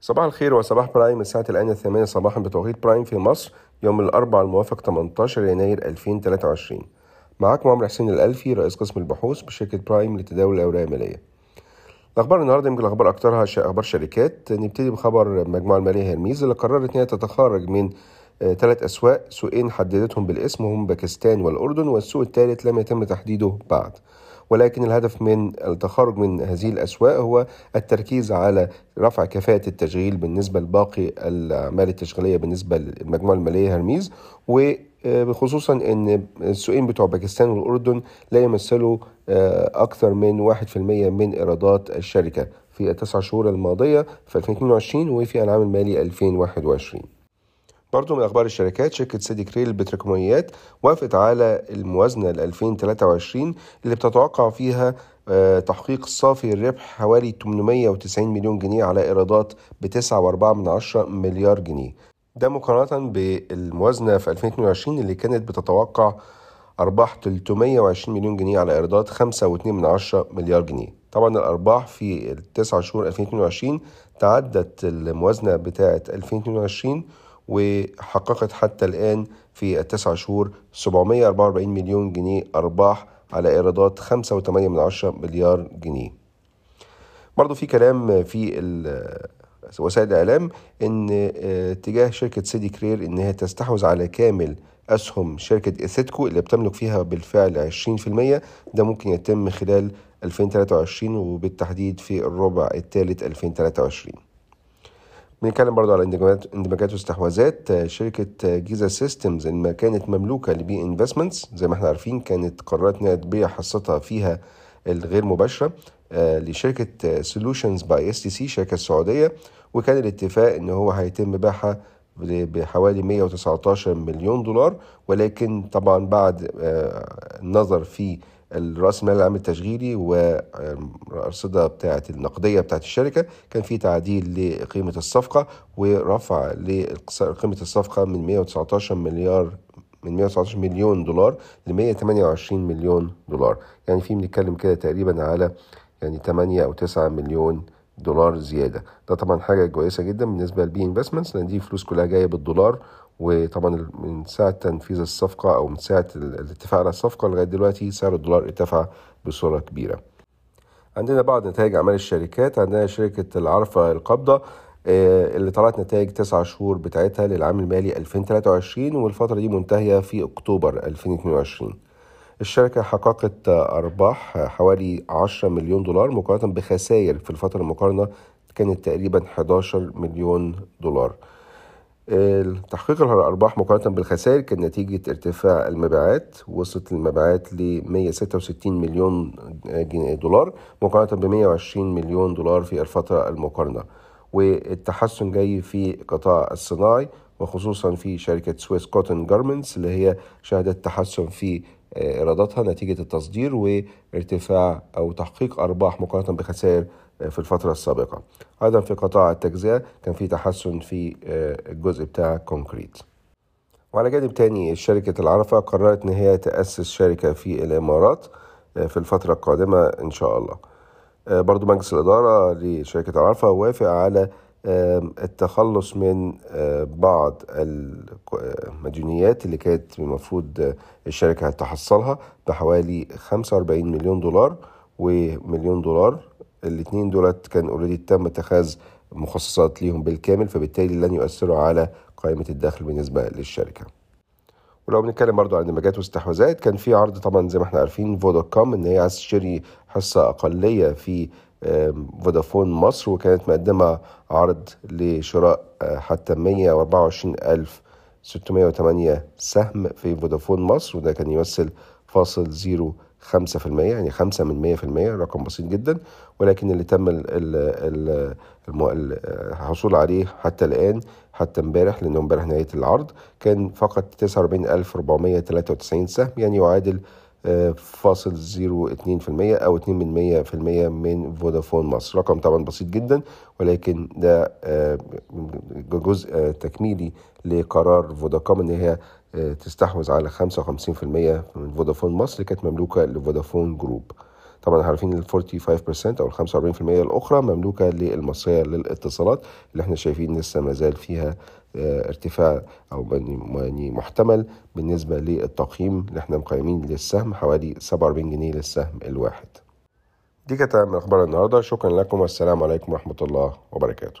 صباح الخير وصباح برايم الساعة الآن الثامنة صباحا بتوقيت برايم في مصر يوم الأربعاء الموافق 18 يناير 2023 معاكم عمرو حسين الألفي رئيس قسم البحوث بشركة برايم لتداول الأوراق المالية. الأخبار النهاردة يمكن الأخبار أكثرها أخبار شركات. نبتدي بخبر المجموعة المالية هيرميس اللي قررت إن هي تتخارج من ثلاث أسواق. سوقين حددتهم بالاسم هم باكستان والأردن والسوق الثالث لم يتم تحديده بعد. ولكن الهدف من التخارج من هذه الأسواق هو التركيز على رفع كفاءة التشغيل بالنسبة لباقي الأعمال التشغيلية بالنسبة للمجموعة المالية هرميز وخصوصا أن السوقين بتوع باكستان والأردن لا يمثلوا أكثر من واحد في المية من إيرادات الشركة في التسع شهور الماضية في 2022 وفي العام المالي 2021 برضو من أخبار الشركات شركة سيدي كريل للبتروكيماويات وافقت على الموازنة ل 2023 اللي بتتوقع فيها تحقيق صافي الربح حوالي 890 مليون جنيه على إيرادات ب 9.4 مليار جنيه. ده مقارنة بالموازنة في 2022 اللي كانت بتتوقع أرباح 320 مليون جنيه على إيرادات 5.2 مليار جنيه. طبعا الأرباح في التسع شهور 2022 تعدت الموازنة بتاعة 2022 وحققت حتى الآن في التسع شهور 744 مليون جنيه أرباح على إيرادات 5.8 مليار جنيه. برضو في كلام في وسائل الإعلام إن اتجاه شركة سيدي كرير إن هي تستحوذ على كامل أسهم شركة إيثيتكو اللي بتملك فيها بالفعل 20% ده ممكن يتم خلال 2023 وبالتحديد في الربع الثالث 2023 بنتكلم برضو على اندماجات واستحواذات. شركة Giza Systems اللي كانت مملوكة ل B Investments زي ما إحنا عارفين كانت قررت إنها تبيع حصتها فيها الغير مباشرة لشركة solutions by stc شركة السعودية وكان الاتفاق إن هو هيتم بيعها بحوالي 119 مليون دولار. ولكن طبعا بعد النظر في الرأس المال العامل التشغيلي والأرصدة بتاعه النقدية بتاعه الشركة كان في تعديل لقيمة الصفقة ورفع لقيمه الصفقة من 119 مليار من 119 مليون دولار ل 128 مليون دولار. يعني في بنتكلم كده تقريبا على يعني 8 أو 9 مليون دولار زيادة. ده طبعا حاجة كويسة جدا بالنسبة للبي انفستمنتس لأن دي فلوس كلها جاية بالدولار وطبعا من ساعة تنفيذ الصفقة أو من ساعة الاتفاق على الصفقة لغاية دلوقتي سعر الدولار ارتفع بصورة كبيرة. عندنا بعض نتائج أعمال الشركات عندنا شركة العرفة القابضة اللي طلعت نتائج تسعة شهور بتاعتها للعام المالي 2023 والفترة دي منتهية في أكتوبر 2022 الشركة حققت أرباح حوالي 10 مليون دولار مقارنة بخسائر في الفترة المقارنة كانت تقريبا 11 مليون دولار. تحقيق الأرباح مقارنة بالخسائر كان نتيجة ارتفاع المبيعات وصلت المبيعات ل 166 مليون دولار مقارنة ب 120 مليون دولار في الفترة المقارنة. والتحسن جاي في قطاع الصناعي وخصوصا في شركة Swiss Cotton Garments اللي هي شهدت تحسن في إيراداتها نتيجة التصدير وارتفاع أو تحقيق أرباح مقارنة بخسائر في الفترة السابقة. أيضا في قطاع التجزئة كان في تحسن في الجزء بتاع Concrete. وعلى جانب تاني شركة العرفة قررت إن هي تأسس شركة في الإمارات في الفترة القادمة إن شاء الله. برضو مجلس الإدارة لشركة العرفة وافق على التخلص من بعض المديونيات اللي كانت المفروض الشركة هتحصلها بحوالي 45 مليون دولار ومليون دولار الاثنين دولت كان اوريدي تم اتخاذ مخصصات ليهم بالكامل فبالتالي لن يؤثروا على قائمة الدخل بالنسبة للشركة. ولو بنتكلم برضو عن اندماجات واستحواذات كان في عرض طبعا زي ما إحنا عارفين فوداكوم إن هي عايز تشتري حصة أقلية في فودافون مصر وكانت مقدمة عرض لشراء حتى 124 ألف 608 سهم في فودافون مصر وده كان يمثل فاصل zero خمسة في المية يعني خمسة من مية في المية رقم بسيط جدا. ولكن اللي تم ال ال ال الحصول عليه حتى الآن حتى امبارح لأنه امبارح نهاية العرض كان فقط تسعة وأربعين ألف ربعمية تلاتة وتسعين سهم يعني يعادل فاصل zero اتنين في المية أو اتنين من مية في المية من فودافون مصر. رقم طبعا بسيط جدا ولكن ده جزء تكميلي لقرار فوداكوم إن هي تستحوذ على 55% من فودافون مصر كانت مملوكة لفودافون Group. طبعا عارفين ال 45% أو ال 45% الأخرى مملوكة للمصرية للاتصالات اللي إحنا شايفين لسه ما زال فيها آه، ارتفاع أو يعني محتمل بالنسبة للتقييم اللي إحنا مقيمين للسهم حوالي 47 جنيه للسهم الواحد. دي كانت من أخبار النهارده. شكرا لكم. والسلام عليكم ورحمة الله وبركاته.